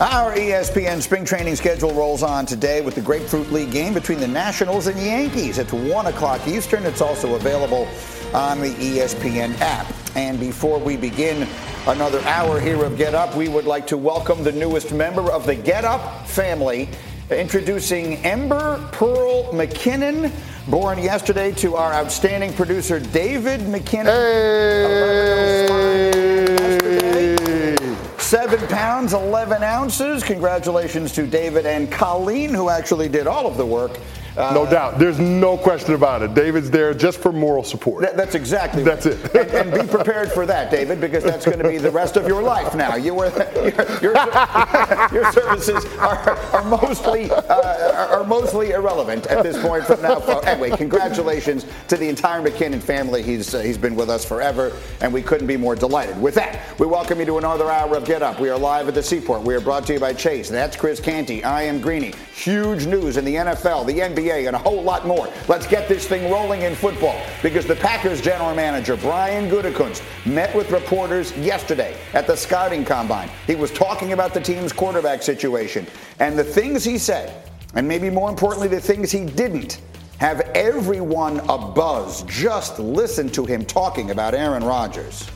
Our ESPN spring training schedule rolls on today with the Grapefruit League game between the Nationals and Yankees at 1 o'clock Eastern. It's also available on the ESPN app. And before we begin another hour here of Get Up, we would like to welcome the newest member of the Get Up family, introducing Ember Pearl McKinnon, born yesterday to our outstanding producer, David McKinnon. Hey! Seven pounds, 11 ounces. Congratulations to David and Colleen, who actually did all of the work. Uh, no doubt. There's no question about it. David's there just for moral support. Th- that's exactly That's right. it. and, and, be prepared for that, David, because that's going to be the rest of your life now. You were your, your, your services are, are mostly uh, are mostly irrelevant at this point from now. Anyway, congratulations to the entire McKinnon family. He's uh, he's been with us forever, and we couldn't be more delighted. With that, we welcome you to another hour of Get Up. We are live at the Seaport. We are brought to you by Chase. That's Chris Canty. I am Greeny. Huge news in the NFL, the NBA and a whole lot more. Let's get this thing rolling in football because the Packers general manager, Brian Gutekunst, met with reporters yesterday at the scouting combine. He was talking about the team's quarterback situation and the things he said, and maybe more importantly, the things he didn't, have everyone a buzz. Just listen to him talking about Aaron Rodgers.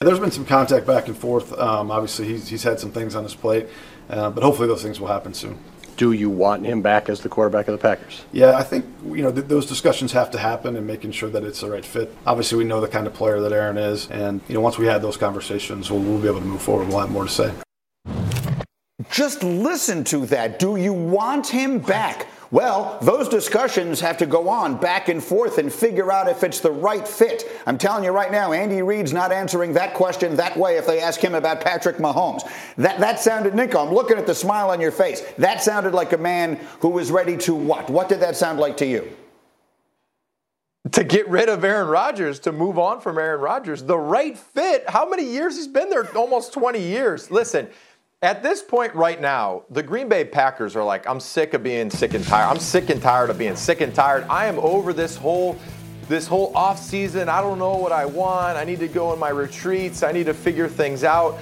There's been some contact back and forth. Um, obviously, he's, he's had some things on his plate, uh, but hopefully those things will happen soon do you want him back as the quarterback of the Packers? Yeah, I think you know th- those discussions have to happen and making sure that it's the right fit. Obviously, we know the kind of player that Aaron is, and you know once we had those conversations, we'll, we'll be able to move forward. We'll have more to say. Just listen to that. Do you want him back? Well, those discussions have to go on back and forth and figure out if it's the right fit. I'm telling you right now, Andy Reid's not answering that question that way if they ask him about Patrick Mahomes. That, that sounded, Ninko, I'm looking at the smile on your face. That sounded like a man who was ready to what? What did that sound like to you? to get rid of Aaron Rodgers, to move on from Aaron Rodgers. The right fit. How many years he's been there? Almost 20 years. Listen, at this point right now, the Green Bay Packers are like, I'm sick of being sick and tired. I'm sick and tired of being sick and tired. I am over this whole this whole off season. I don't know what I want. I need to go in my retreats. I need to figure things out.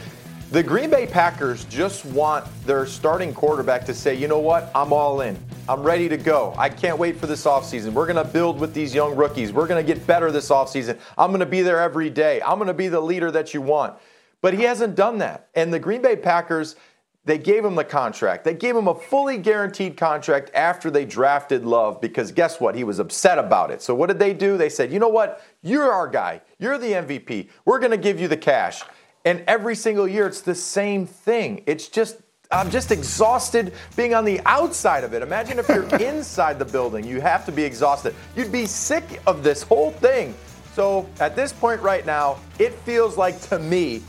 The Green Bay Packers just want their starting quarterback to say, you know what? I'm all in. I'm ready to go. I can't wait for this offseason. We're going to build with these young rookies. We're going to get better this offseason. I'm going to be there every day. I'm going to be the leader that you want. But he hasn't done that. And the Green Bay Packers, they gave him the contract. They gave him a fully guaranteed contract after they drafted Love because guess what? He was upset about it. So what did they do? They said, you know what? You're our guy. You're the MVP. We're going to give you the cash. And every single year, it's the same thing. It's just I'm just exhausted being on the outside of it. Imagine if you're inside the building, you have to be exhausted. You'd be sick of this whole thing. So at this point right now, it feels like to me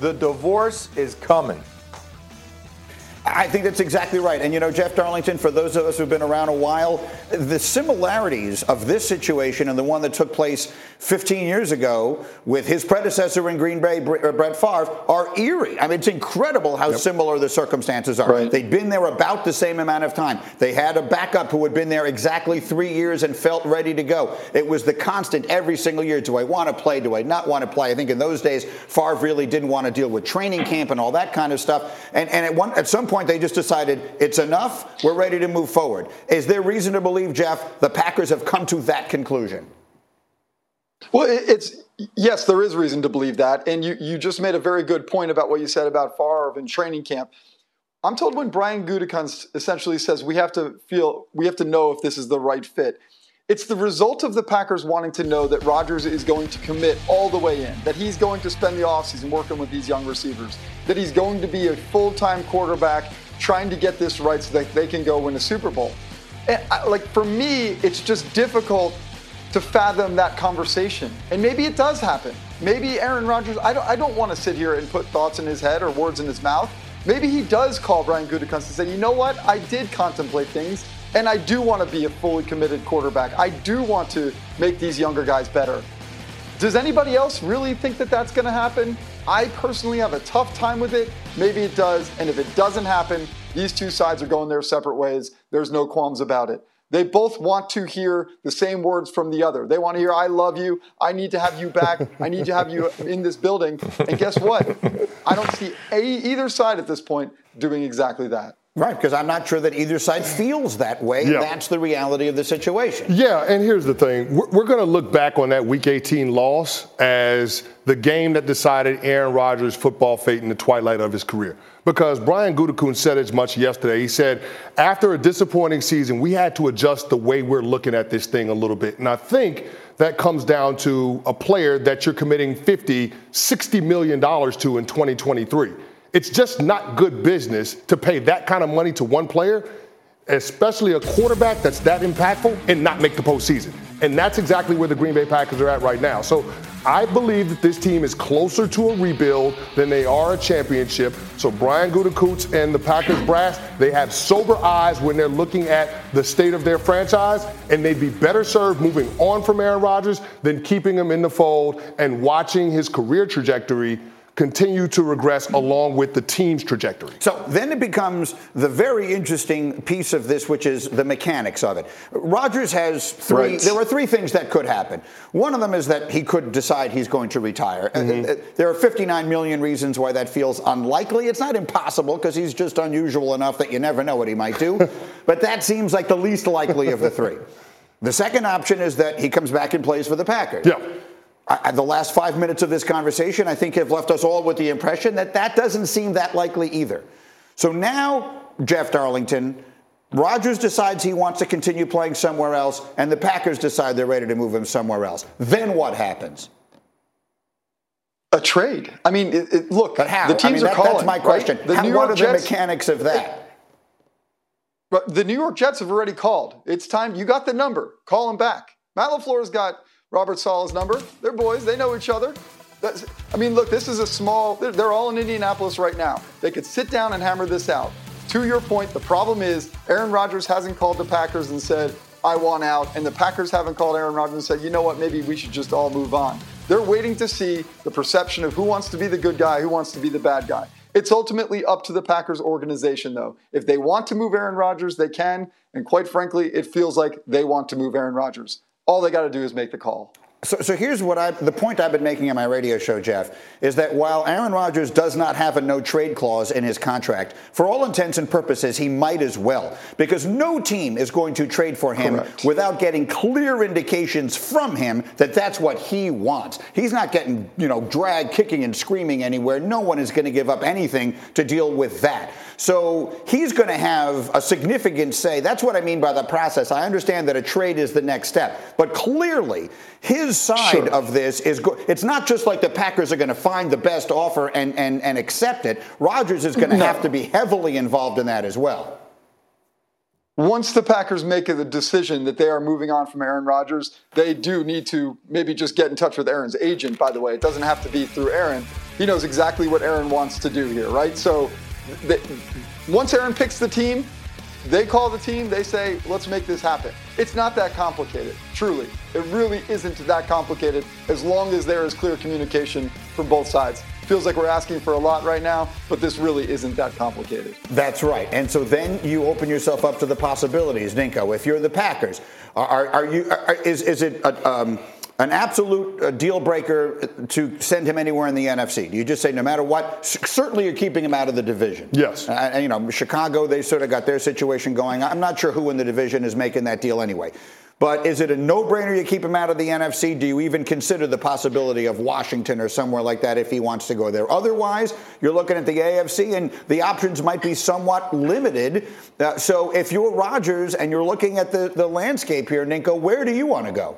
the divorce is coming. I think that's exactly right. And you know, Jeff Darlington, for those of us who've been around a while, the similarities of this situation and the one that took place 15 years ago with his predecessor in Green Bay, Brett Favre, are eerie. I mean, it's incredible how yep. similar the circumstances are. Right. They'd been there about the same amount of time. They had a backup who had been there exactly three years and felt ready to go. It was the constant every single year. Do I want to play? Do I not want to play? I think in those days, Favre really didn't want to deal with training camp and all that kind of stuff. And, and at, one, at some point, they just decided it's enough. We're ready to move forward. Is there reason to believe, Jeff, the Packers have come to that conclusion? Well, it's yes, there is reason to believe that, and you you just made a very good point about what you said about Favre and training camp. I'm told when Brian Gutekunst essentially says we have to feel we have to know if this is the right fit. It's the result of the Packers wanting to know that Rodgers is going to commit all the way in, that he's going to spend the offseason working with these young receivers, that he's going to be a full time quarterback trying to get this right so that they can go win a Super Bowl. And I, like for me, it's just difficult to fathom that conversation. And maybe it does happen. Maybe Aaron Rodgers, I don't, I don't want to sit here and put thoughts in his head or words in his mouth. Maybe he does call Brian Gutekunst and say, you know what, I did contemplate things. And I do want to be a fully committed quarterback. I do want to make these younger guys better. Does anybody else really think that that's going to happen? I personally have a tough time with it. Maybe it does. And if it doesn't happen, these two sides are going their separate ways. There's no qualms about it. They both want to hear the same words from the other. They want to hear, I love you. I need to have you back. I need to have you in this building. And guess what? I don't see a, either side at this point doing exactly that. Right, because I'm not sure that either side feels that way. Yeah. That's the reality of the situation. Yeah, and here's the thing. We're, we're going to look back on that Week 18 loss as the game that decided Aaron Rodgers' football fate in the twilight of his career. Because Brian Gutekunst said as much yesterday. He said, after a disappointing season, we had to adjust the way we're looking at this thing a little bit. And I think that comes down to a player that you're committing 50, 60 million dollars to in 2023. It's just not good business to pay that kind of money to one player especially a quarterback that's that impactful and not make the postseason. And that's exactly where the Green Bay Packers are at right now. So I believe that this team is closer to a rebuild than they are a championship. So Brian Gutekunst and the Packers brass, they have sober eyes when they're looking at the state of their franchise, and they'd be better served moving on from Aaron Rodgers than keeping him in the fold and watching his career trajectory continue to regress along with the team's trajectory. So then it becomes the very interesting piece of this, which is the mechanics of it. Rodgers has three, Right. there were three things that could happen. One of them is that he could decide he's going to retire. Uh, uh, There are 59 million reasons why that feels unlikely. It's not impossible because he's just unusual enough that you never know what he might do. but that seems like the least likely of the three. The second option is that he comes back and plays for the Packers. Yeah. I, the last five minutes of this conversation, I think, have left us all with the impression that that doesn't seem that likely either. So now, Jeff Darlington, Rodgers decides he wants to continue playing somewhere else, and the Packers decide they're ready to move him somewhere else. Then what happens? A trade. I mean, it, it, look, But how? the teams I mean, are that- calling. that's my right? question. The How, New what are Jets, the mechanics of that? But the New York Jets have already called. It's time. You got the number. Call him back. Matt LaFleur's got Robert Saleh's number. They're boys. They know each other. That's, I mean, look, this is a small, they're, they're all in Indianapolis right now. They could sit down and hammer this out. To your point, the problem is Aaron Rodgers hasn't called the Packers and said, I want out. And the Packers haven't called Aaron Rodgers and said, you know what, maybe we should just all move on. They're waiting to see the perception of who wants to be the good guy, who wants to be the bad guy. It's ultimately up to the Packers organization, though. If they want to move Aaron Rodgers, they can. And quite frankly, it feels like they want to move Aaron Rodgers. All they got to do is make the call. So, so here's what I, the point I've been making on my radio show, Jeff, is that while Aaron Rodgers does not have a no trade clause in his contract, for all intents and purposes, he might as well, because no team is going to trade for him Correct. without getting clear indications from him that that's what he wants. He's not getting, you know, dragged kicking and screaming anywhere. No one is going to give up anything to deal with that. So he's going to have a significant say. That's what I mean by the process. I understand that a trade is the next step, but clearly his side Sure. of this is go- it's not just like the Packers are going to find the best offer and, and, and accept it. Rodgers is going to No. have to be heavily involved in that as well. Once the Packers make the decision that they are moving on from Aaron Rodgers, they do need to maybe just get in touch with Aaron's agent, by the way. It doesn't have to be through Aaron. He knows exactly what Aaron wants to do here, right? So they, once Aaron picks the team, they call the team, they say, let's make this happen. It's not that complicated, truly. It really isn't that complicated as long as there is clear communication from both sides. Feels like we're asking for a lot right now, but this really isn't that complicated. That's right. And so then you open yourself up to the possibilities, Ninko. If you're the Packers, are, are, you? Are, is is it a, um, an absolute uh, deal breaker to send him anywhere in the NFC? Do you just say no matter what? Certainly, you're keeping him out of the division. Yes. Uh, and, you know, Chicago, they sort of got their situation going. I'm not sure who in the division is making that deal anyway. But is it a no-brainer you keep him out of the NFC? Do you even consider the possibility of Washington or somewhere like that if he wants to go there? Otherwise, you're looking at the AFC, and the options might be somewhat limited. Uh, so if you're Rodgers and you're looking at the, the landscape here, Ninko, where do you want to go?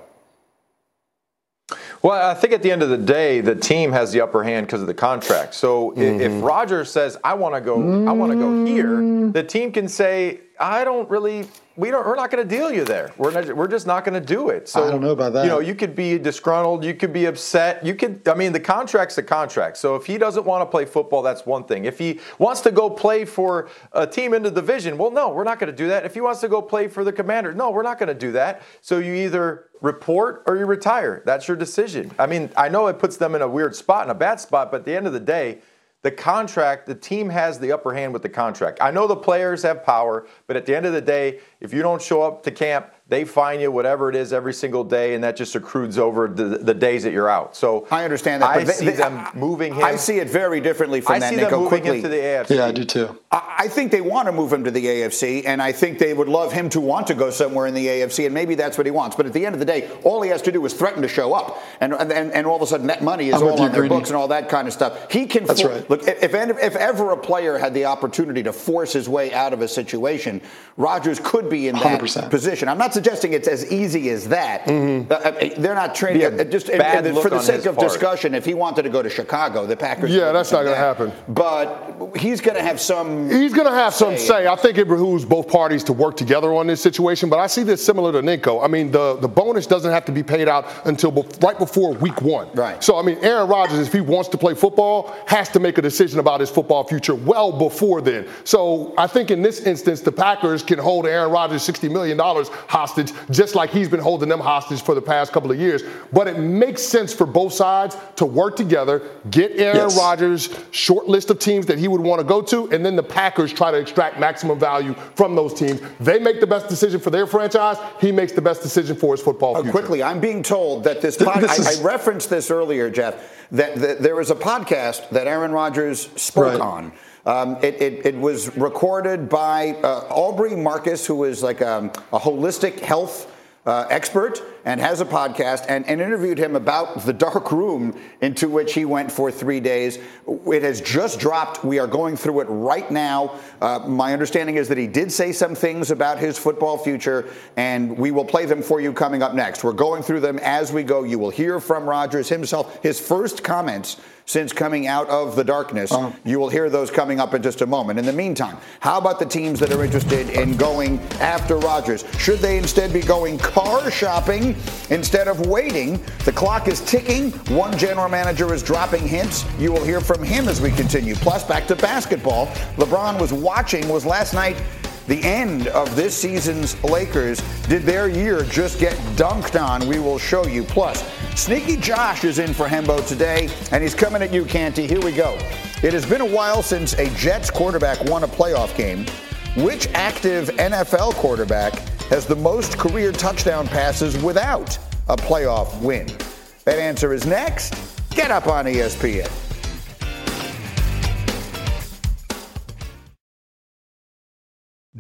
Well, I think at the end of the day, the team has the upper hand because of the contract. So i if mm-hmm. Rodgers says, "I want to go, I want to go here," the team can say, "I don't really, we don't, we're not going to deal you there. We're not, we're just not going to do it." So I don't know about that. You know, you could be disgruntled, you could be upset, you could. I mean, the contract's a contract. So if he doesn't want to play football, that's one thing. If he wants to go play for a team in the division, well, no, we're not going to do that. If he wants to go play for the Commanders, no, we're not going to do that. So you either report or you retire. That's your decision. I mean, I know it puts them in a weird spot, in a bad spot, but at the end of the day, the contract, the team has the upper hand with the contract. I know the players have power, but at the end of the day, if you don't show up to camp, they fine you whatever it is every single day, and that just accrues over the, the days that you're out. So I understand that. I but they- see they- them moving him. I see it very differently from I that, see Ninko. them moving quickly. him to the AFC. Yeah, I do too. I I think they want to move him to the AFC, and I think they would love him to want to go somewhere in the AFC, and maybe that's what he wants. But at the end of the day, all he has to do is threaten to show up, and and, and all of a sudden that money is I'm all on their Greeny. books and all that kind of stuff. He can. That's for- right. Look, if if if ever a player had the opportunity to force his way out of a situation, Rodgers could be in that 100%. position. I'm not suggesting it's as easy as that. Uh, uh, they're not training. Be a uh, just uh, look for the sake of part. discussion, if he wanted to go to Chicago, the Packers. Yeah, that's not gonna happen. But he's going to have some. He's going to have some Say. say. I think it behooves both parties to work together on this situation. But I see this similar to Ninko. I mean, the, the bonus doesn't have to be paid out until bef- right before week one. Right. So I mean, Aaron Rodgers, if he wants to play football, has to make a decision about his football future well before then. So I think in this instance, the Packers can hold Aaron Rodgers $60 million hostage, just like he's been holding them hostage for the past couple of years. But it makes sense for both sides to work together, get Aaron Yes. Rodgers short list of teams that he would want to go to, and then the Packers try to extract maximum value from those teams. They make the best decision for their franchise. He makes the best decision for his football Uh, future. quickly, I'm being told that this, pod, This I, I referenced this earlier, Jeff, that, that there was a podcast that Aaron Rodgers spoke Right. on. Um, it, it, it was recorded by uh, Aubrey Marcus, who is like a, a holistic health uh, expert and has a podcast, and, and interviewed him about the dark room into which he went for three days. It has just dropped. We are going through it right now. Uh, my understanding is that he did say some things about his football future, and we will play them for you coming up next. We're going through them as we go. You will hear from Rodgers himself, his first comments since coming out of the darkness. Uh-huh. You will hear those coming up in just a moment. In the meantime, how about the teams that are interested in going after Rodgers? Should they instead be going car shopping instead of waiting? The clock is ticking. One general manager is dropping hints. You will hear from him as we continue. Plus, back to basketball. LeBron was watching, was last night the end of this season's Lakers. Did their year just get dunked on? We will show you. Plus, Sneaky Josh is in for Hembo today, and he's coming at you, Canty. Here we go. It has been a while since a Jets quarterback won a playoff game. Which active NFL quarterback has the most career touchdown passes without a playoff win? That answer is next. Get up on ESPN.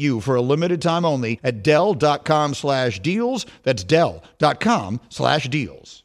you for a limited time only at Dell.com slash deals. That's Dell.com slash deals.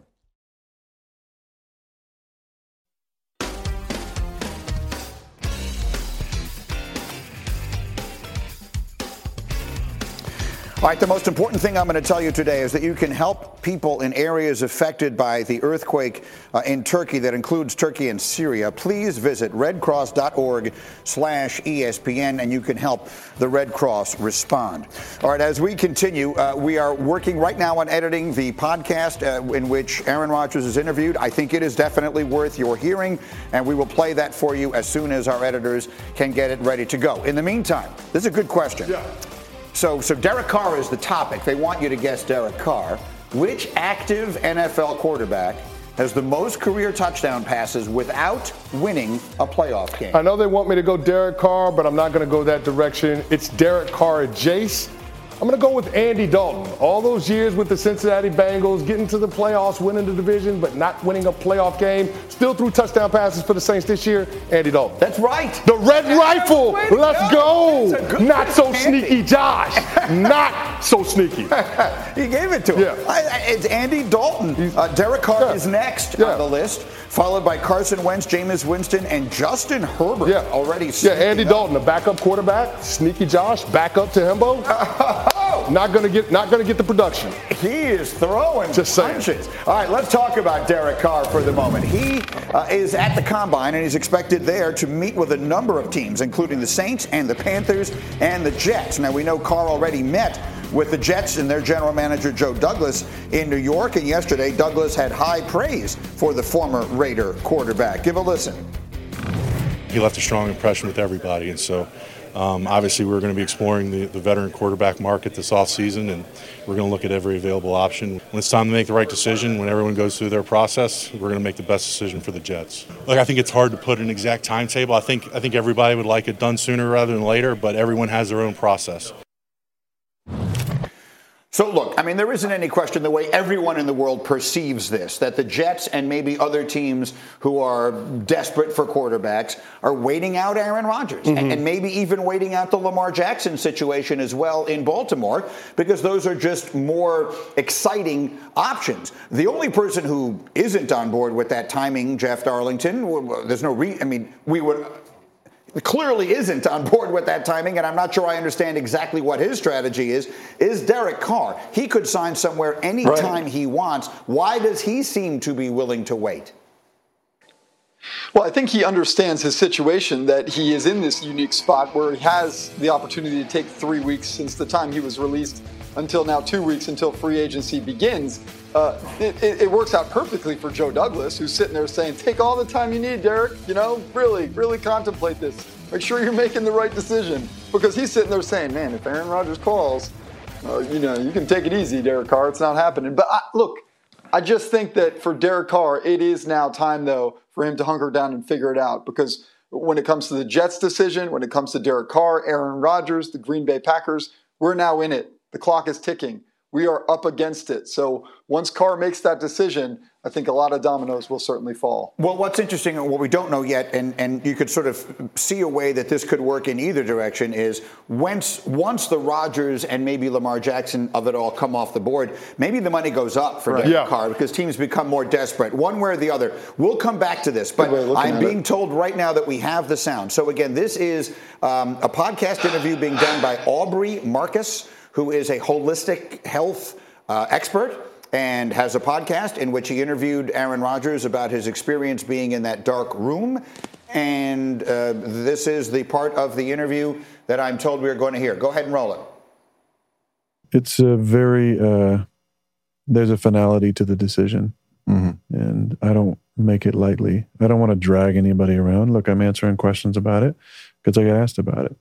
All right, the most important thing I'm going to tell you today is that you can help people in areas affected by the earthquake uh, in Turkey that includes Turkey and Syria. Please visit redcross.org slash ESPN and you can help the Red Cross respond. All right, as we continue, uh, we are working right now on editing the podcast uh, in which Aaron Rodgers is interviewed. I think it is definitely worth your hearing, and we will play that for you as soon as our editors can get it ready to go. In the meantime, this is a good question. Yeah. So, so Derek Carr is the topic. They want you to guess Derek Carr. Which active NFL quarterback has the most career touchdown passes without winning a playoff game? I know they want me to go Derek Carr, but I'm not going to go that direction. It's Derek Carr Jace. I'm going to go with Andy Dalton. All those years with the Cincinnati Bengals, getting to the playoffs, winning the division, but not winning a playoff game. Still threw touchdown passes for the Saints this year. Andy Dalton. That's right. The Red Rifle. Let's go. go. Not so sneaky, Josh. not so sneaky. he gave it to him. Yeah. I, it's Andy Dalton. Uh, Derek Carr yeah. is next yeah. on the list, followed by Carson Wentz, Jameis Winston, and Justin Herbert. Yeah. Already. Yeah, Andy up. Dalton, the backup quarterback. Sneaky Josh, backup to Himbo. Not gonna get not gonna get the production. He is throwing Just punches. Saying. All right, let's talk about Derek Carr for the moment. He uh, is at the combine and he's expected there to meet with a number of teams, including the Saints and the Panthers and the Jets. Now we know Carr already met with the Jets and their general manager Joe Douglas in New York, and yesterday Douglas had high praise for the former Raider quarterback. Give a listen. He left a strong impression with everybody, and so um, obviously, we're going to be exploring the, the veteran quarterback market this offseason, and we're going to look at every available option. When it's time to make the right decision, when everyone goes through their process, we're going to make the best decision for the Jets. Look, I think it's hard to put an exact timetable. I think I think everybody would like it done sooner rather than later, but everyone has their own process. So, look, I mean, there isn't any question the way everyone in the world perceives this that the Jets and maybe other teams who are desperate for quarterbacks are waiting out Aaron Rodgers mm-hmm. and, and, maybe even waiting out the Lamar Jackson situation as well in Baltimore because those are just more exciting options. The only person who isn't on board with that timing, Jeff Darlington, there's no re I mean, we would clearly isn't on board with that timing, and I'm not sure I understand exactly what his strategy is, is Derek Carr. He could sign somewhere anytime right. he wants. Why does he seem to be willing to wait? Well, I think he understands his situation that he is in this unique spot where he has the opportunity to take three weeks since the time he was released until now two weeks until free agency begins. Uh, it, it, works out perfectly for Joe Douglas, who's sitting there saying, "Take all the time you need, Derek. You know, really, really contemplate this. Make sure you're making the right decision." Because he's sitting there saying, "Man, if Aaron Rodgers calls, uh, you know, you can take it easy, Derek Carr. It's not happening." But I, look, I just think that for Derek Carr, it is now time though for him to hunker down and figure it out because when it comes to the Jets decision, when it comes to Derek Carr, Aaron Rodgers, the Green Bay Packers, we're now in it. The clock is ticking. We are up against it. So once Carr makes that decision, I think a lot of dominoes will certainly fall. Well, what's interesting and what we don't know yet, and, and you could sort of see a way that this could work in either direction, is once once the Rodgers and maybe Lamar Jackson of it all come off the board, maybe the money goes up for right. Derek yeah. Carr because teams become more desperate, one way or the other. We'll come back to this, but I'm being it. told right now that we have the sound. So again, this is um, a podcast interview being done by Aubrey Marcus who is a holistic health uh, expert and has a podcast in which he interviewed Aaron Rodgers about his experience being in that dark room. And uh, this is the part of the interview that I'm told we are going to hear. Go ahead and roll it. It's a very, uh, there's a finality to the decision. Mm-hmm. And I don't make it lightly. I don't want to drag anybody around. Look, I'm answering questions about it because I get asked about it.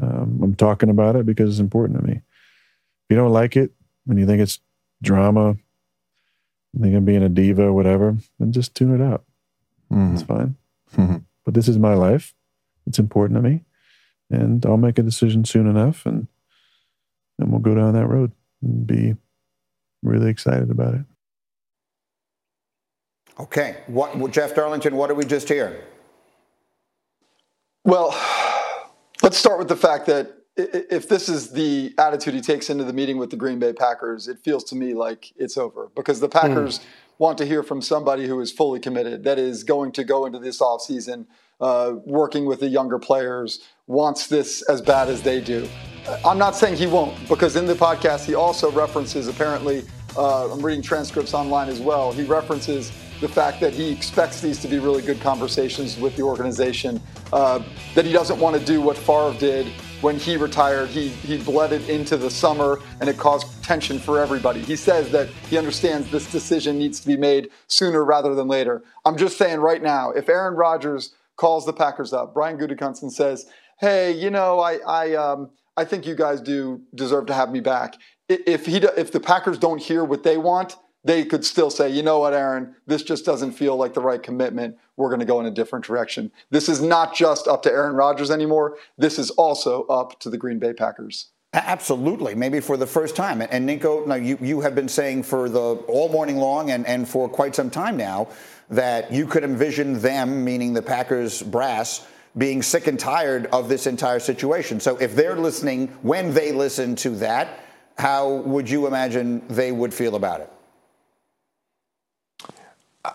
Um, I'm talking about it because it's important to me If you don't like it and you think it's drama, think I'm being a diva or whatever, then just tune it out. Mm-hmm. It's fine. Mm-hmm. But this is my life. It's important to me. And I'll make a decision soon enough and and we'll go down that road and be really excited about it. Okay. What Jeff Darlington, what did we just hear? Well, let's start with the fact that if this is the attitude he takes into the meeting with the Green Bay Packers, it feels to me like it's over because the Packers mm. want to hear from somebody who is fully committed, that is going to go into this offseason uh, working with the younger players, wants this as bad as they do. I'm not saying he won't, because in the podcast he also references apparently. Uh, I'm reading transcripts online as well. He references the fact that he expects these to be really good conversations with the organization. Uh, that he doesn't want to do what Favre did when he retired. He he bled it into the summer, and it caused tension for everybody. He says that he understands this decision needs to be made sooner rather than later. I'm just saying right now, if Aaron Rodgers calls the Packers up, Brian Gutekunst says, "Hey, you know, I I um, I think you guys do deserve to have me back." If he if the Packers don't hear what they want, they could still say, you know what, Aaron, this just doesn't feel like the right commitment. We're going to go in a different direction. This is not just up to Aaron Rodgers anymore. This is also up to the Green Bay Packers. Absolutely, maybe for the first time. And Ninko, now you, you have been saying for the all morning long and, and for quite some time now that you could envision them, meaning the Packers brass, being sick and tired of this entire situation. So if they're listening, when they listen to that, how would you imagine they would feel about it?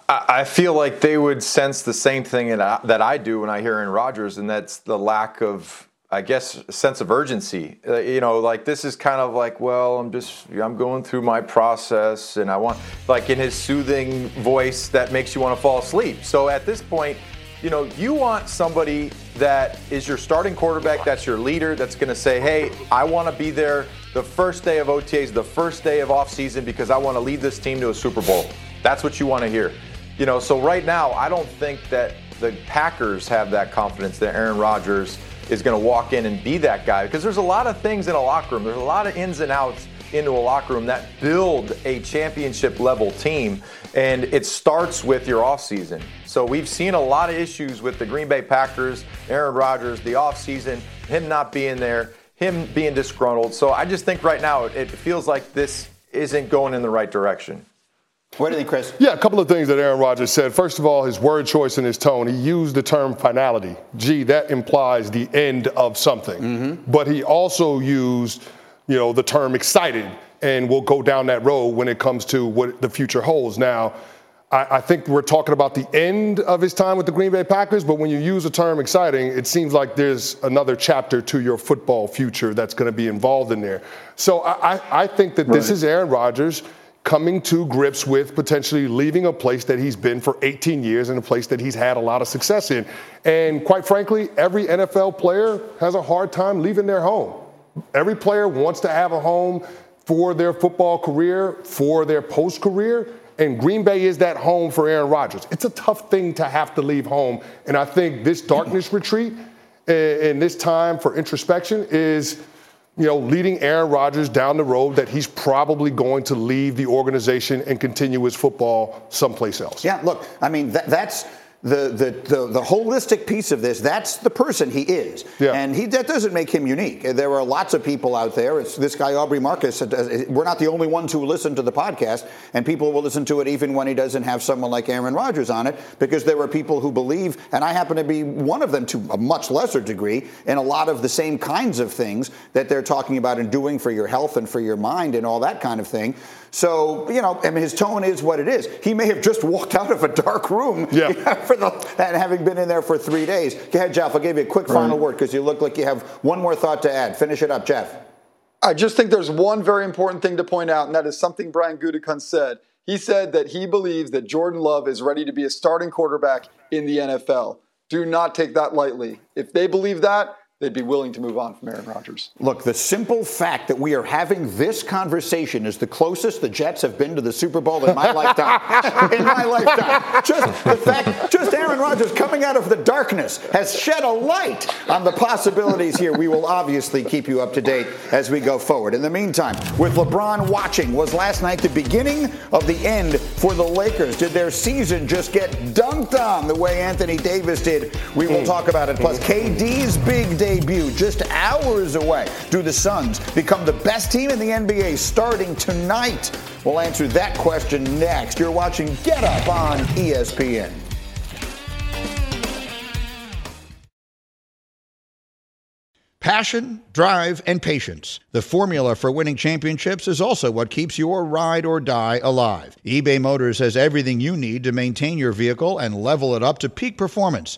I feel like they would sense the same thing that I do when I hear Aaron Rodgers, and that's the lack of, I guess, sense of urgency. Uh, you know, like this is kind of like, well, I'm just, I'm going through my process, and I want, like in his soothing voice that makes you want to fall asleep. So at this point, you know, you want somebody that is your starting quarterback, that's your leader, that's going to say, hey, I want to be there the first day of OTAs, the first day of offseason, because I want to lead this team to a Super Bowl. That's what you want to hear. You know, so right now, I don't think that the Packers have that confidence that Aaron Rodgers is going to walk in and be that guy because there's a lot of things in a locker room. There's a lot of ins and outs into a locker room that build a championship level team and it starts with your offseason. So we've seen a lot of issues with the Green Bay Packers, Aaron Rodgers, the offseason, him not being there, him being disgruntled. So I just think right now it feels like this isn't going in the right direction. What do you think, Chris? Yeah, a couple of things that Aaron Rodgers said. First of all, his word choice and his tone. He used the term finality. Gee, that implies the end of something. Mm-hmm. But he also used, you know, the term excited, and we'll go down that road when it comes to what the future holds. Now, I, I think we're talking about the end of his time with the Green Bay Packers, but when you use the term exciting, it seems like there's another chapter to your football future that's going to be involved in there. So I, I think that right. this is Aaron Rodgers coming to grips with potentially leaving a place that he's been for 18 years and a place that he's had a lot of success in. And quite frankly, every NFL player has a hard time leaving their home. Every player wants to have a home for their football career, for their post career. And Green Bay is that home for Aaron Rodgers. It's a tough thing to have to leave home. And I think this darkness retreat eh, and this time for introspection is you know, leading Aaron Rodgers down the road that he's probably going to leave the organization and continue his football someplace else. Yeah, look, I mean, that, that's the, the, the, the, holistic piece of this, that's the person he is. Yeah. And he, that doesn't make him unique. There are lots of people out there. It's this guy, Aubrey Marcus. Uh, we're not the only ones who listen to the podcast, and people will listen to it even when he doesn't have someone like Aaron Rodgers on it, because there are people who believe, and I happen to be one of them to a much lesser degree, in a lot of the same kinds of things that they're talking about and doing for your health and for your mind and all that kind of thing. So, you know, I mean, his tone is what it is. He may have just walked out of a dark room yeah. for the, and having been in there for three days. Go ahead, Jeff. I'll give you a quick final word because you look like you have one more thought to add. Finish it up, Jeff. I just think there's one very important thing to point out, and that is something Brian Gutekunst said. He said that he believes that Jordan Love is ready to be a starting quarterback in the NFL. Do not take that lightly. If they believe that, they'd be willing to move on from Aaron Rodgers. Look, the simple fact that we are having this conversation is the closest the Jets have been to the Super Bowl in my lifetime. in my lifetime. Just the fact, just Aaron Rodgers coming out of the darkness has shed a light on the possibilities here. We will obviously keep you up to date as we go forward. In the meantime, with LeBron watching, was last night the beginning of the end for the Lakers? Did their season just get dunked on the way Anthony Davis did? We will talk about it. Plus, KD's big day debut just hours away. Do the Suns become the best team in the NBA starting tonight? We'll answer that question next. You're watching Get Up on ESPN. Passion, drive, and patience. The formula for winning championships is also what keeps your ride or die alive. eBay Motors has everything you need to maintain your vehicle and level it up to peak performance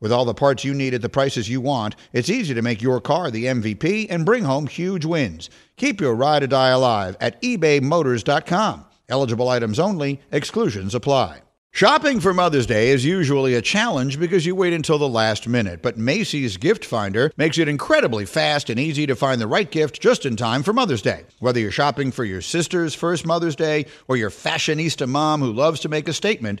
With all the parts you need at the prices you want, it's easy to make your car the MVP and bring home huge wins. Keep your ride or die alive at ebaymotors.com. Eligible items only, exclusions apply. Shopping for Mother's Day is usually a challenge because you wait until the last minute, but Macy's Gift Finder makes it incredibly fast and easy to find the right gift just in time for Mother's Day. Whether you're shopping for your sister's first Mother's Day or your fashionista mom who loves to make a statement,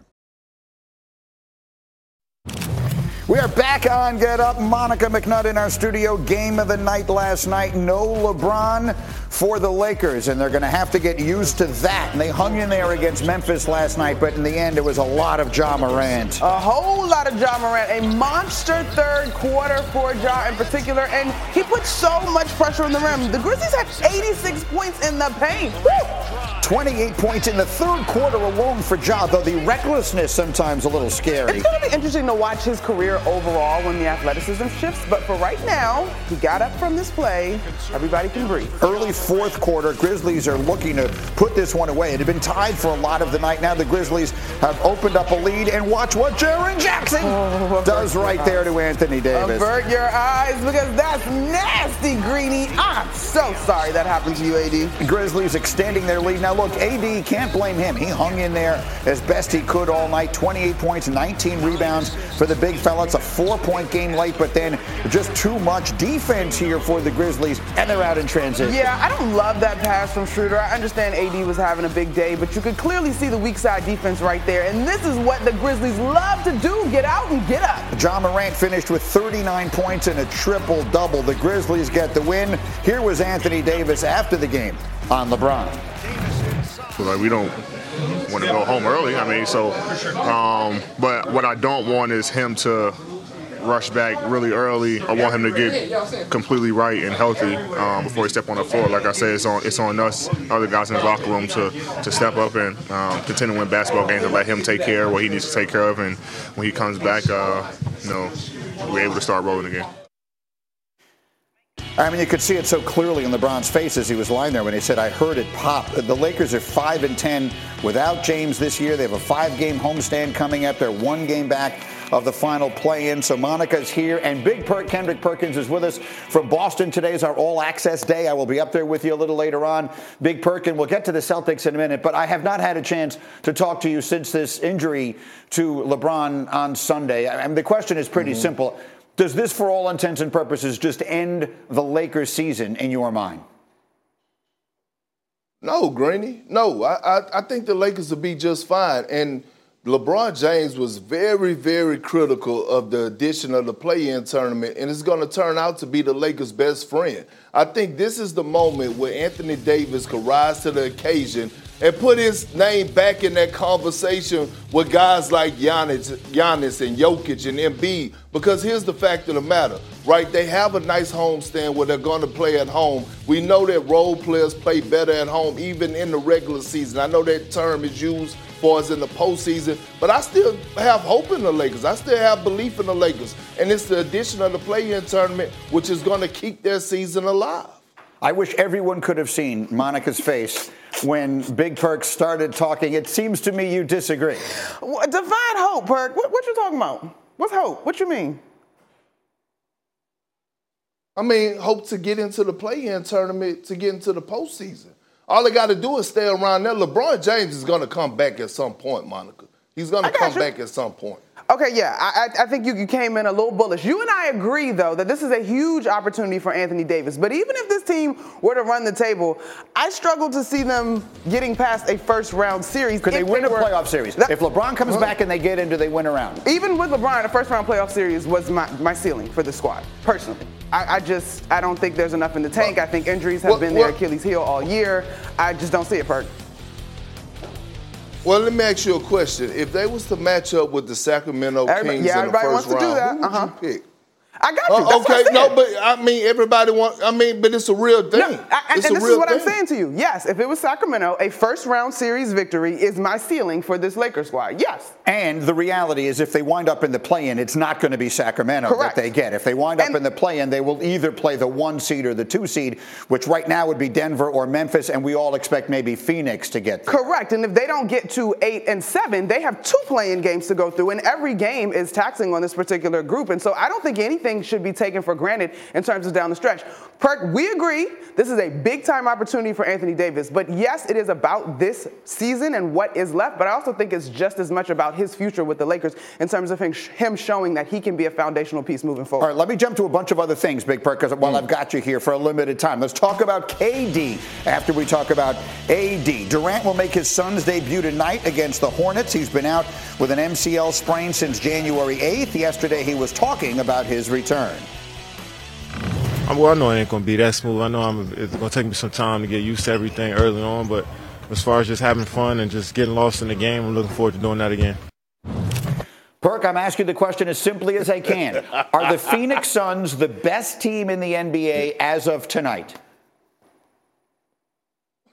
We are back on Get Up. Monica McNutt in our studio. Game of the night last night. No LeBron for the Lakers, and they're going to have to get used to that. And they hung in there against Memphis last night, but in the end, it was a lot of Ja Morant. A whole lot of Ja Morant. A monster third quarter for Ja in particular, and he put so much pressure on the rim. The Grizzlies had 86 points in the paint. Woo! 28 points in the third quarter alone for Ja, though the recklessness sometimes a little scary. It's going to be interesting to watch his career overall when the athleticism shifts, but for right now, he got up from this play. Everybody can breathe. Early fourth quarter, Grizzlies are looking to put this one away. It had been tied for a lot of the night. Now the Grizzlies have opened up a lead, and watch what Jaren Jackson oh, does right there to Anthony Davis. Avert your eyes because that's nasty, Greeny. I'm so sorry that happened to you, AD. Grizzlies extending their lead. Now look, AD can't blame him. He hung in there as best he could all night. 28 points, 19 rebounds for the big fella. It's a four-point game late, but then just too much defense here for the Grizzlies, and they're out in transition. Yeah, I don't love that pass from Schroeder. I understand AD was having a big day, but you could clearly see the weak side defense right there. And this is what the Grizzlies love to do: get out and get up. Ja Morant finished with 39 points and a triple-double. The Grizzlies get the win. Here was Anthony Davis after the game on LeBron. Like we don't want to go home early. I mean, so, um, but what I don't want is him to rush back really early. I want him to get completely right and healthy um, before he step on the floor. Like I said, it's on it's on us, other guys in the locker room, to to step up and um, continue to win basketball games and let him take care of what he needs to take care of. And when he comes back, uh, you know, we're able to start rolling again. I mean, you could see it so clearly in LeBron's face as he was lying there when he said, "I heard it pop." The Lakers are five and ten without James this year. They have a five-game homestand coming up. They're one game back of the final play-in. So Monica's here, and Big Perk Kendrick Perkins is with us from Boston. Today is our all-access day. I will be up there with you a little later on. Big Perk, and we'll get to the Celtics in a minute. But I have not had a chance to talk to you since this injury to LeBron on Sunday. I mean, the question is pretty mm-hmm. simple. Does this, for all intents and purposes, just end the Lakers season in your mind? No, Greeny. No, I, I, I think the Lakers will be just fine. And LeBron James was very, very critical of the addition of the play-in tournament, and it's going to turn out to be the Lakers' best friend. I think this is the moment where Anthony Davis could rise to the occasion and put his name back in that conversation with guys like Giannis, Giannis and Jokic and Embiid. Because here's the fact of the matter, right? They have a nice homestand where they're going to play at home. We know that role players play better at home, even in the regular season. I know that term is used for us in the postseason, but I still have hope in the Lakers. I still have belief in the Lakers. And it's the addition of the play-in tournament, which is going to keep their season alive. I wish everyone could have seen Monica's face when Big Perk started talking. It seems to me you disagree. Divine hope, Perk. What, what you talking about? What's hope? What you mean? I mean, hope to get into the play-in tournament to get into the postseason. All they got to do is stay around there. LeBron James is going to come back at some point, Monica. He's going to come you. back at some point. Okay, yeah, I, I think you, you came in a little bullish. You and I agree, though, that this is a huge opportunity for Anthony Davis. But even if this team were to run the table, I struggle to see them getting past a first round series. Could they win a were- playoff series? That- if LeBron comes back and they get in, do they win a round? even with LeBron, a first round playoff series was my, my ceiling for the squad, personally. I, I just I don't think there's enough in the tank. I think injuries have Well, been their well- Achilles heel all year. I just don't see it, Perk. Well, let me ask you a question. If they was to match up with the Sacramento Everybody- Kings yeah, in the first wants to do round, that. who would Uh-huh. you pick? I got you. Uh, That's what I okay, no, but I mean everybody want. I mean, but it's a real thing. No, I- it's and a this real is what I'm saying to you. Yes, if it was Sacramento, a first round series victory is my ceiling for this Lakers squad. Yes. And the reality is, if they wind up in the play-in, it's not going to be Sacramento Correct. that they get. If they wind up in the play-in, they will either play the one seed or the two seed, which right now would be Denver or Memphis, and we all expect maybe Phoenix to get there. Correct. And if they don't get to eight and seven, they have two playing games to go through, and every game is taxing on this particular group. And so I don't think anything should be taken for granted in terms of down the stretch. Perk, we agree this is a big time opportunity for Anthony Davis. But yes, it is about this season and what is left. But I also think it's just as much about his future with the Lakers in terms of him him showing that he can be a foundational piece moving forward. All right, let me jump to a bunch of other things, Big Perk, because while hmm. I've got you here for a limited time, let's talk about KD after we talk about AD. Durant will make his Suns debut tonight against the Hornets. He's been out with an MCL sprain since January 8th. Yesterday, he was talking about his return. I- Well, I know it ain't gonna be that smooth. I know I'm, it's gonna take me some time to get used to everything early on, but as far as just having fun and just getting lost in the game, I'm looking forward to doing that again. Perk, I'm asking the question as simply as I can. Are the Phoenix Suns the best team in the NBA as of tonight?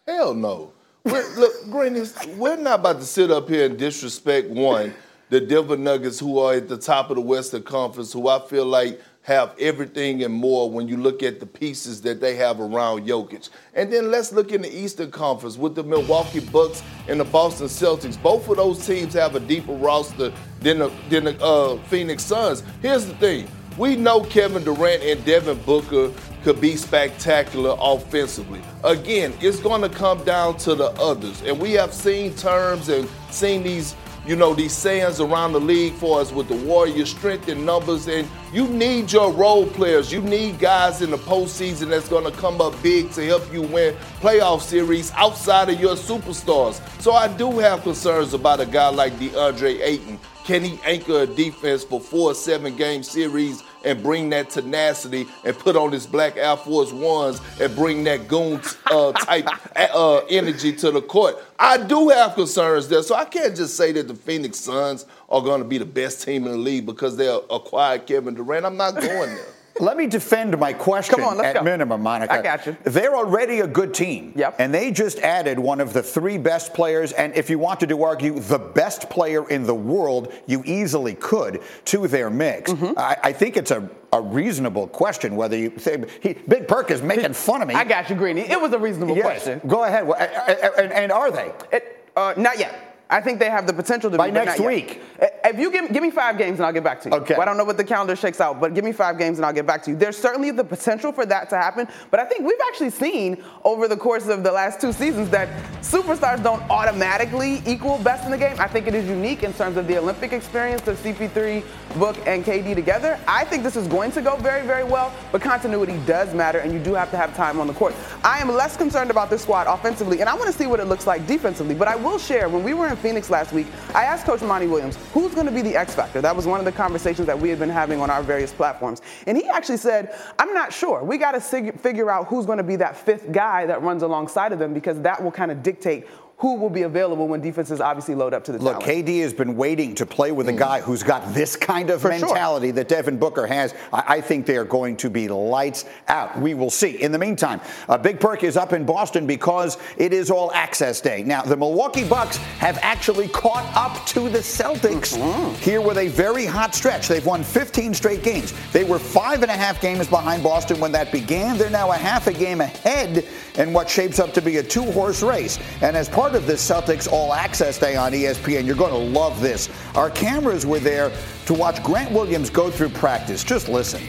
Hell no. We're, look, Greatness, we're not about to sit up here and disrespect one, the Denver Nuggets, who are at the top of the Western Conference, who I feel like have everything and more when you look at the pieces that they have around Jokic. And then let's look in the Eastern Conference with the Milwaukee Bucks and the Boston Celtics. Both of those teams have a deeper roster than the, than the uh, Phoenix Suns. Here's the thing. We know Kevin Durant and Devin Booker could be spectacular offensively. Again, it's going to come down to the others. And we have seen terms and seen these, you know, these sayings around the league for us with the Warriors' strength in numbers. And you need your role players. You need guys in the postseason that's going to come up big to help you win playoff series outside of your superstars. So I do have concerns about a guy like DeAndre Ayton. Can he anchor a defense for four, seven game series and bring that tenacity and put on his black Air Force Ones and bring that goon uh, type uh, energy to the court? I do have concerns there. So I can't just say that the Phoenix Suns are going to be the best team in the league because they acquired Kevin Durant. I'm not going there. Let me defend my question Come on, let's at go. minimum, Monica. I got you. They're already a good team. Yep. And they just added one of the three best players, and if you wanted to argue the best player in the world, you easily could, to their mix. Mm-hmm. I, I think it's a, a reasonable question whether you say he, Big Perk is making fun of me. I got you, Greeny. It was a reasonable Yes. question. Go ahead. And, and- and are they? It, uh, not yet. I think they have the potential to By be next yet. week. Uh, If you give, give me five games and I'll get back to you. Okay. Well, I don't know what the calendar shakes out, but give me five games and I'll get back to you. There's certainly the potential for that to happen, but I think we've actually seen over the course of the last two seasons that superstars don't automatically equal best in the game. I think it is unique in terms of the Olympic experience of CP3, Book, and KD together. I think this is going to go very, very well, but continuity does matter, and you do have to have time on the court. I am less concerned about this squad offensively, and I want to see what it looks like defensively. But I will share when we were in Phoenix last week, I asked Coach Monty Williams, who's going to be the X factor? That was one of the conversations that we had been having on our various platforms. And he actually said, I'm not sure. We got to figure out who's going to be that fifth guy that runs alongside of them because that will kind of dictate who will be available when defenses obviously load up to the Look, talent. KD has been waiting to play with a guy who's got this kind of For sure. mentality that Devin Booker has. I, I think they are going to be lights out. We will see. In the meantime, uh, Big Perk is up in Boston because it is all access day. Now, the Milwaukee Bucks have actually caught up to the Celtics here with a very hot stretch. They've won 15 straight games. They were five and a half games behind Boston when that began. They're now a half a game ahead in what shapes up to be a two horse race. And as part of this Celtics All Access Day on ESPN, you're going to love this. Our cameras were there to watch Grant Williams go through practice. Just listen.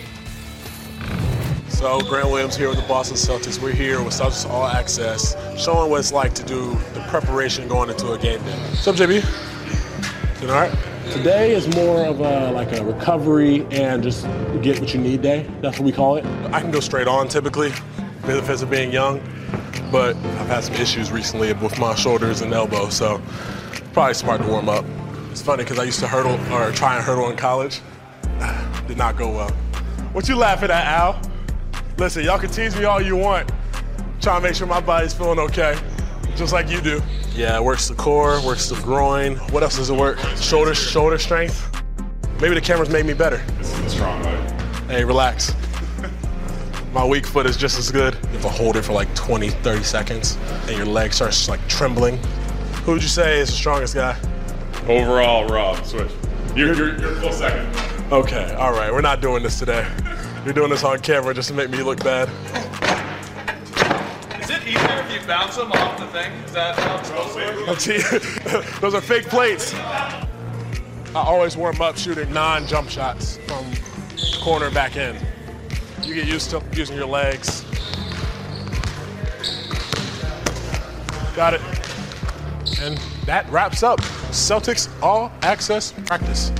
So Grant Williams here with the Boston Celtics. We're here with Celtics All Access, showing what it's like to do the preparation going into a game day. What's up, JB? Doing all right? Today is more of a like a recovery and just get what you need day. That's what we call it. I can go straight on typically, benefits of being young, but I've had some issues recently with my shoulders and elbow, so probably smart to warm up. It's funny because I used to hurdle or try and hurdle in college. Did not go well. What you laughing at, Al? Listen, y'all can tease me all you want. Trying to make sure my body's feeling okay, just like you do. Yeah, it works the core, works the groin. What else does it work? Shoulder, shoulder strength. Maybe the cameras made me better. This is strong, buddy. Hey, relax. My weak foot is just as good. You have to hold it for like 20, 30 seconds, and your leg starts like trembling. Who would you say is the strongest guy? Overall, Rob, switch. You're, you're, you're full second. Okay, all right, we're not doing this today. You're doing this on camera just to make me look bad. Is it easier if you bounce them off the thing? Is that how it's supposed to work? Those are fake plates. I always warm up shooting non-jump shots from corner back end. You get used to using your legs. Got it. And that wraps up Celtics All Access Practice.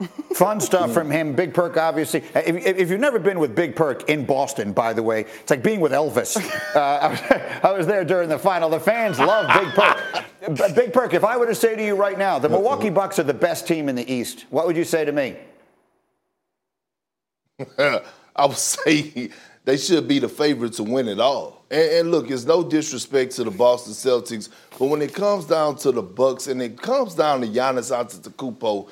Fun stuff from him. Big Perk, obviously. If, if, you've never been with Big Perk in Boston, by the way, it's like being with Elvis. Uh, I, was, I, was, there during the final. The fans love Big Perk. Big Perk, if I were to say to you right now, the Milwaukee Bucks are the best team in the East, what would you say to me? I would say they should be the favorite to win it all. And, and, look, it's no disrespect to the Boston Celtics, but when it comes down to the Bucks and it comes down to Giannis Antetokounmpo,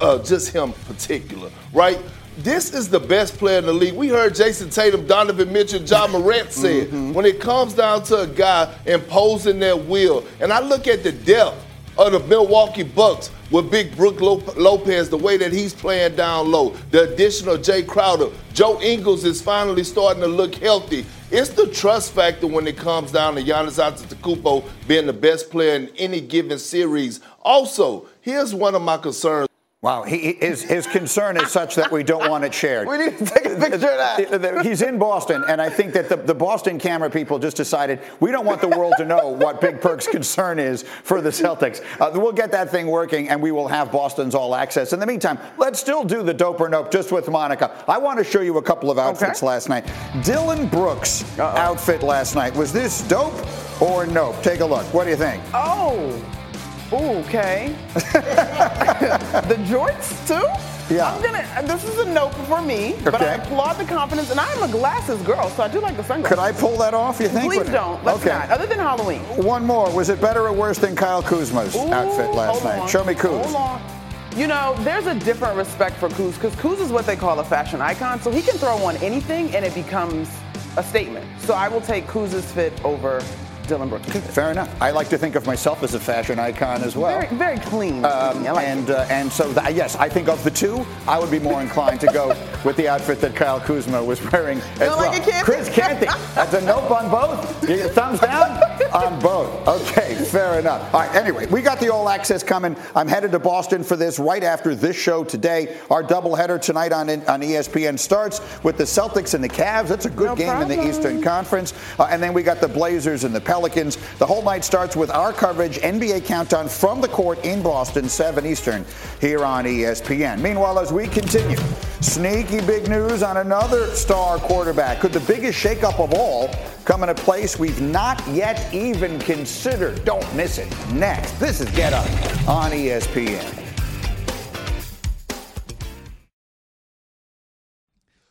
uh, just him particular, right? This is the best player in the league. We heard Jayson Tatum, Donovan Mitchell, Ja Morant say mm-hmm. when it comes down to a guy imposing their will. And I look at the depth of the Milwaukee Bucks with Big Brook Lopez, the way that he's playing down low, the addition of Jae Crowder, Joe Ingles is finally starting to look healthy. It's the trust factor when it comes down to Giannis Antetokounmpo being the best player in any given series. Also, here's one of my concerns. Wow, he, his, his concern is such that we don't want it shared. we need to take a picture of that. He's in Boston, and I think that the, the Boston camera people just decided we don't want the world to know what Big Perk's concern is for the Celtics. Uh, we'll get that thing working, and we will have Boston's all access. In the meantime, let's still do the dope or nope just with Monica. I want to show you a couple of outfits okay. last night. Dillon Brooks' Uh-oh. outfit last night. Was this dope or nope? Take a look. What do you think? Oh. Ooh, okay. the joints too? Yeah. I'm gonna. Uh, this is a note for me, okay. but I applaud the confidence, and I am a glasses girl, so I do like the sunglasses. Could I pull that off? You think? Please don't. Let's okay. not. Other than Halloween. One more. Was it better or worse than Kyle Kuzma's Ooh, outfit last night? On. Show me Kuz. Hold on. You know, there's a different respect for Kuz because Kuz is what they call a fashion icon, so he can throw on anything and it becomes a statement. So I will take Kuz's fit over Dillon Brooks. Fair enough. I like to think of myself as a fashion icon as well. Very, very clean. Um, like and uh, and so the, yes, I think of the two, I would be more inclined to go with the outfit that Kyle Kuzma was wearing as well. Like Chris Canty. That's a nope on both. You thumbs down on both. Okay, fair enough. All right. Anyway, we got the all access coming. I'm headed to Boston for this right after this show today. Our doubleheader tonight on on ESPN starts with the Celtics and the Cavs. That's a good no game problem. in the Eastern Conference. Uh, and then we got the Blazers and the Pelicans. Pelicans. The whole night starts with our coverage, NBA Countdown from the court in Boston, 7 Eastern, here on ESPN. Meanwhile, as we continue, sneaky big news on another star quarterback. Could the biggest shakeup of all come in a place we've not yet even considered? Don't miss it. Next, this is Get Up on ESPN.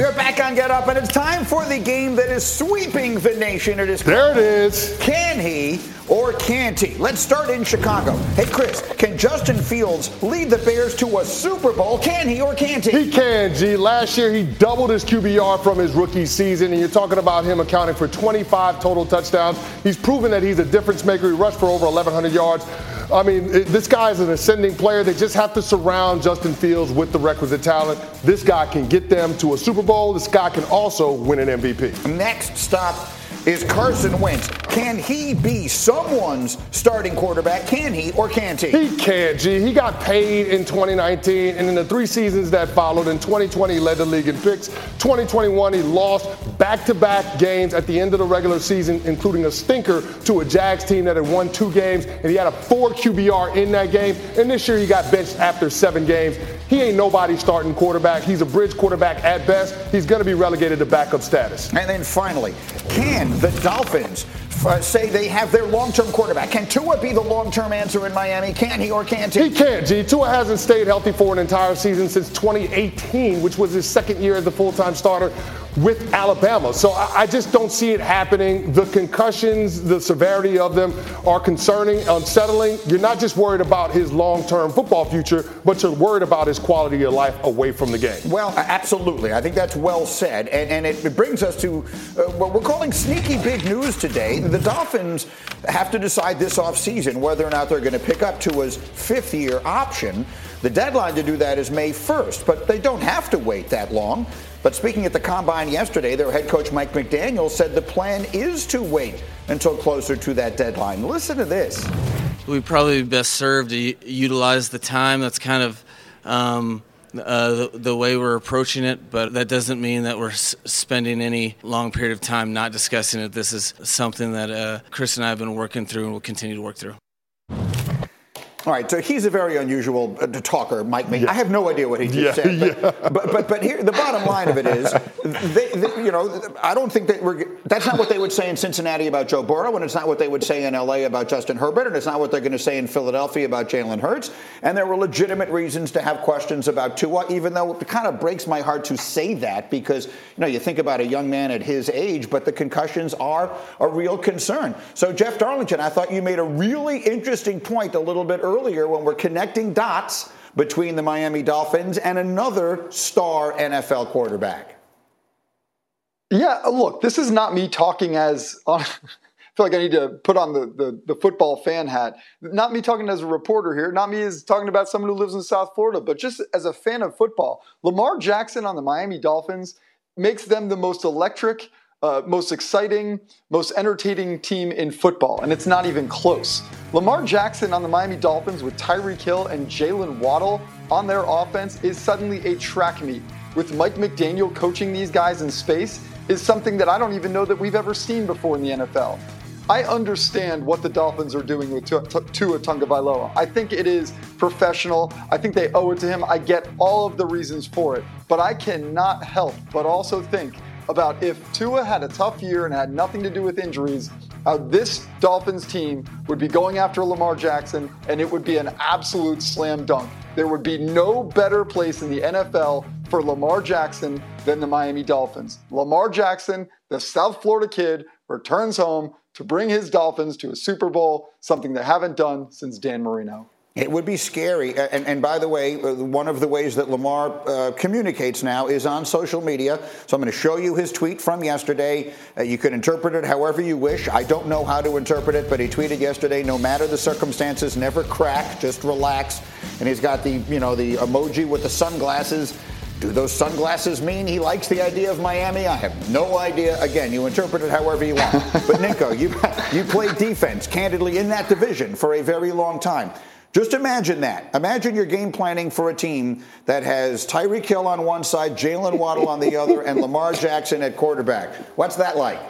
We are back on Get Up, and it's time for the game that is sweeping the nation. It is there. It is. Can he or can't he? Let's start in Chicago. Hey, Chris, can Justin Fields lead the Bears to a Super Bowl? Can he or can't he? He can, G. Last year, he doubled his QBR from his rookie season, and you're talking about him accounting for 25 total touchdowns. He's proven that he's a difference maker. He rushed for over 1,100 yards. I mean, this guy is an ascending player. They just have to surround Justin Fields with the requisite talent. This guy can get them to a Super Bowl. This guy can also win an MVP. Next stop is Carson Wentz. Can he be someone's starting quarterback? Can he or can't he? He can't, G. He got paid in 2019, and in the three seasons that followed, in 2020, he led the league in picks. 2021, he lost back to back games at the end of the regular season, including a stinker to a Jags team that had won two games, and he had a four QBR in that game. And this year, he got benched after seven games. He ain't nobody starting quarterback. He's a bridge quarterback at best. He's going to be relegated to backup status. And then finally, can the Dolphins uh, say they have their long-term quarterback? Can Tua be the long-term answer in Miami? Can he or can't he? He can't, G. Tua hasn't stayed healthy for an entire season since 2018, which was his second year as a full-time starter with Alabama. So I, I, just don't see it happening. The concussions, the severity of them are concerning, unsettling. You're not just worried about his long term football future, but you're worried about his quality of life away from the game. Well, absolutely. I think that's well said. And, and it, it, brings us to uh, what we're calling sneaky big news today. The Dolphins have to decide this offseason whether or not they're going to pick up Tua's fifth year option. The deadline to do that is May 1st, but they don't have to wait that long. But speaking at the combine yesterday, their head coach Mike McDaniel said the plan is to wait until closer to that deadline. Listen to this. We probably best served to utilize the time. That's kind of um, uh, the, the, way we're approaching it, but that doesn't mean that we're s- spending any long period of time not discussing it. This is something that uh, Chris and I have been working through and will continue to work through. All right, so he's a very unusual uh, talker, Mike. Yeah. I have no idea what he just yeah, said, but, yeah. but, but but here the bottom line of it is, they, they, you know, I don't think that we're. That's not what they would say in Cincinnati about Joe Burrow, and it's not what they would say in L.A. about Justin Herbert, and it's not what they're going to say in Philadelphia about Jalen Hurts. And there were legitimate reasons to have questions about Tua, even though it kind of breaks my heart to say that because you know you think about a young man at his age, but the concussions are a real concern. So Jeff Darlington, I thought you made a really interesting point a little bit earlier when we're connecting dots between the Miami Dolphins and another star NFL quarterback. Yeah, look, this is not me talking as. I feel like I need to put on the, the, the, football fan hat. Not me talking as a reporter here, not me as talking about someone who lives in South Florida, but just as a fan of football. Lamar Jackson on the Miami Dolphins makes them the most electric, uh, most exciting, most entertaining team in football, and it's not even close. Lamar Jackson on the Miami Dolphins with Tyreek Hill and Jaylen Waddle on their offense is suddenly a track meet. With Mike McDaniel coaching these guys in space is something that I don't even know that we've ever seen before in the NFL. I understand what the Dolphins are doing with Tua Tagovailoa. I think it is professional. I think they owe it to him. I get all of the reasons for it, but I cannot help but also think about if Tua had a tough year and had nothing to do with injuries, how this Dolphins team would be going after Lamar Jackson, and it would be an absolute slam dunk. There would be no better place in the NFL for Lamar Jackson than the Miami Dolphins. Lamar Jackson, the South Florida kid, returns home to bring his Dolphins to a Super Bowl, something they haven't done since Dan Marino. It would be scary. And, and, by the way, uh, one of the ways that Lamar uh, communicates now is on social media. So I'm going to show you his tweet from yesterday. Uh, you can interpret it however you wish. I don't know how to interpret it, but he tweeted yesterday, no matter the circumstances, never crack, just relax. And he's got the, you know, the emoji with the sunglasses. Do those sunglasses mean he likes the idea of Miami? I have no idea. Again, you interpret it however you want. but Nico, you you played defense candidly in that division for a very long time. Just imagine that. Imagine you're game planning for a team that has Tyreek Hill on one side, Jaylen Waddle on the other, and Lamar Jackson at quarterback. What's that like?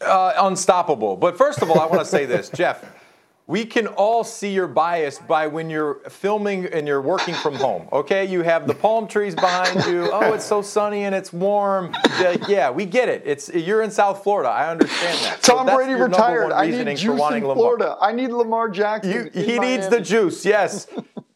Uh, unstoppable. But first of all, I want to say this, Jeff. We can all see your bias by when you're filming and you're working from home. Okay, you have the palm trees behind you. Oh, it's so sunny and it's warm. Yeah, we get it. It's you're in South Florida. I understand that. Tom so Brady retired. I need juice in Florida. Lamar. I need Lamar Jackson. You, he needs the juice. Yes.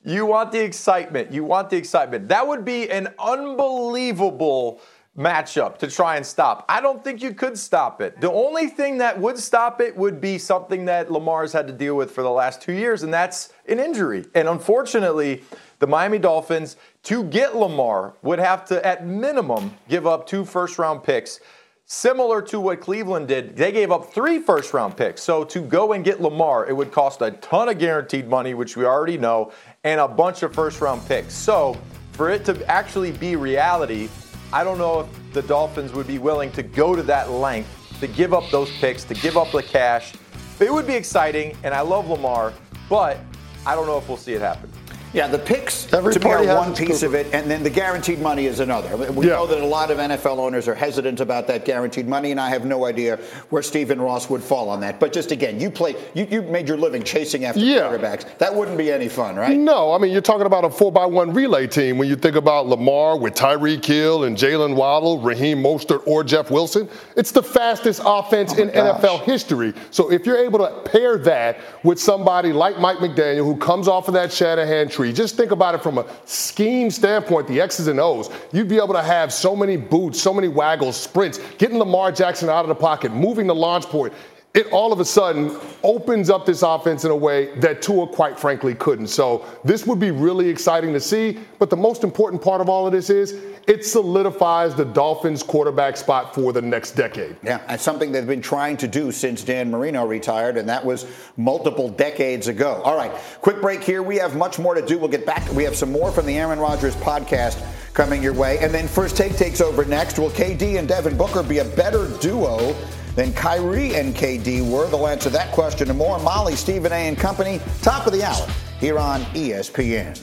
you want the excitement. You want the excitement. That would be an unbelievable matchup to try and stop. I don't think you could stop it. The only thing that would stop it would be something that Lamar's had to deal with for the last two years, and that's an injury. And unfortunately, the Miami Dolphins, to get Lamar, would have to, at minimum, give up two first round picks. Similar to what Cleveland did, they gave up three first round picks. So to go and get Lamar, it would cost a ton of guaranteed money, which we already know, and a bunch of first round picks. So for it to actually be reality, I don't know if the Dolphins would be willing to go to that length to give up those picks, to give up the cash. It would be exciting, and I love Lamar, but I don't know if we'll see it happen. Yeah, the picks Every to me are one piece of it, and then the guaranteed money is another. We yeah. know that a lot of NFL owners are hesitant about that guaranteed money, and I have no idea where Stephen Ross would fall on that. But just again, you play, you, you made your living chasing after yeah. quarterbacks. That wouldn't be any fun, right? No, I mean you're talking about a four by one relay team when you think about Lamar with Tyreek Hill and Jaylen Waddle, Raheem Mostert, or Jeff Wilson. It's the fastest offense oh in gosh. NFL history. So if you're able to pair that with somebody like Mike McDaniel, who comes off of that Shanahan tree, just think about it from a scheme standpoint, the X's and O's, you'd be able to have so many boots, so many waggles, sprints, getting Lamar Jackson out of the pocket, moving the launch point it all of a sudden opens up this offense in a way that Tua, quite frankly, couldn't. So this would be really exciting to see. But the most important part of all of this is it solidifies the Dolphins' quarterback spot for the next decade. Yeah, and something they've been trying to do since Dan Marino retired, and that was multiple decades ago. All right, quick break here. We have much more to do. We'll get back. We have some more from the Aaron Rodgers podcast coming your way. And then First Take takes over next. Will KD and Devin Booker be a better duo? than Kyrie and KD were? They'll answer that question and more. Molly, Stephen A. and Company, top of the hour here on ESPN.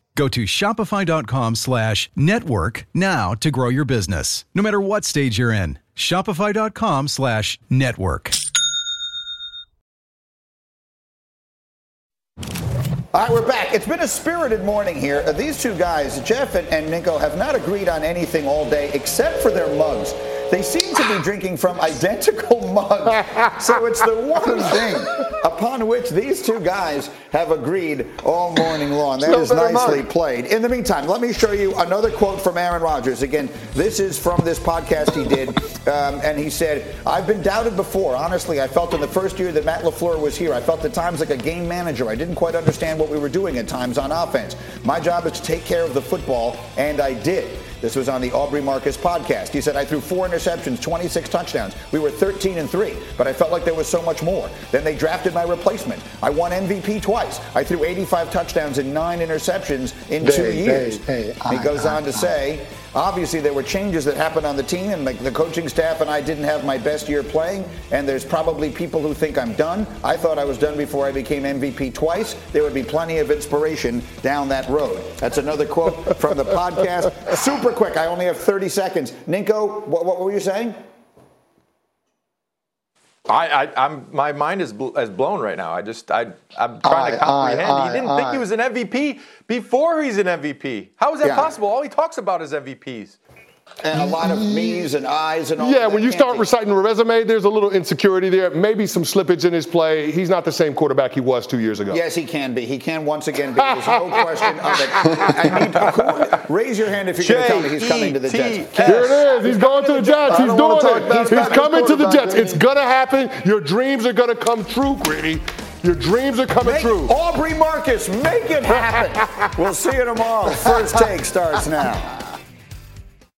Go to shopify.com slash network now to grow your business, no matter what stage you're in. Shopify.com slash network. All right, we're back. It's been a spirited morning here. These two guys, Jeff and, and Ninko, have not agreed on anything all day except for their mugs. They seem to be drinking from identical mugs. So it's the one thing upon which these two guys have agreed all morning long. That is nicely played. In the meantime, let me show you another quote from Aaron Rodgers. Again, this is from this podcast he did. Um, and he said, I've been doubted before. Honestly, I felt in the first year that Matt LaFleur was here, I felt at times like a game manager. I didn't quite understand what we were doing at times on offense. My job is to take care of the football, and I did. This was on the Aubrey Marcus podcast. He said, I threw four interceptions, 26 touchdowns. We were 13 and 3, but I felt like there was so much more. Then they drafted my replacement. I won MVP twice. I threw 85 touchdowns and nine interceptions in hey, two years. Hey, hey, he goes on to say, Obviously, there were changes that happened on the team, and the coaching staff and I didn't have my best year playing. And there's probably people who think I'm done. I thought I was done before I became MVP twice. There would be plenty of inspiration down that road. That's another quote from the podcast. Super quick. I only have 30 seconds. Ninko, what, what were you saying? I, I, am my mind is bl- is blown right now. I just I I'm trying I, to comprehend. I, he didn't think he was an MVP before he's an MVP. How is that yeah. possible? All he talks about is MVPs. And a lot of mm-hmm. me's and I's and all Yeah, when you start be. reciting a resume, there's a little insecurity there. Maybe some slippage in his play. He's not the same quarterback he was two years ago. Yes, he can be. He can once again be. There's no question of it. I who, raise your hand if you're going to tell me he's coming to the Jets. Here it is. He's going to the Jets. He's doing it. He's coming to the Jets. It's going to happen. Your dreams are going to come true, Gritty. Your dreams are coming Make true. Aubrey Marcus, make it happen. we'll see you tomorrow. First take starts now.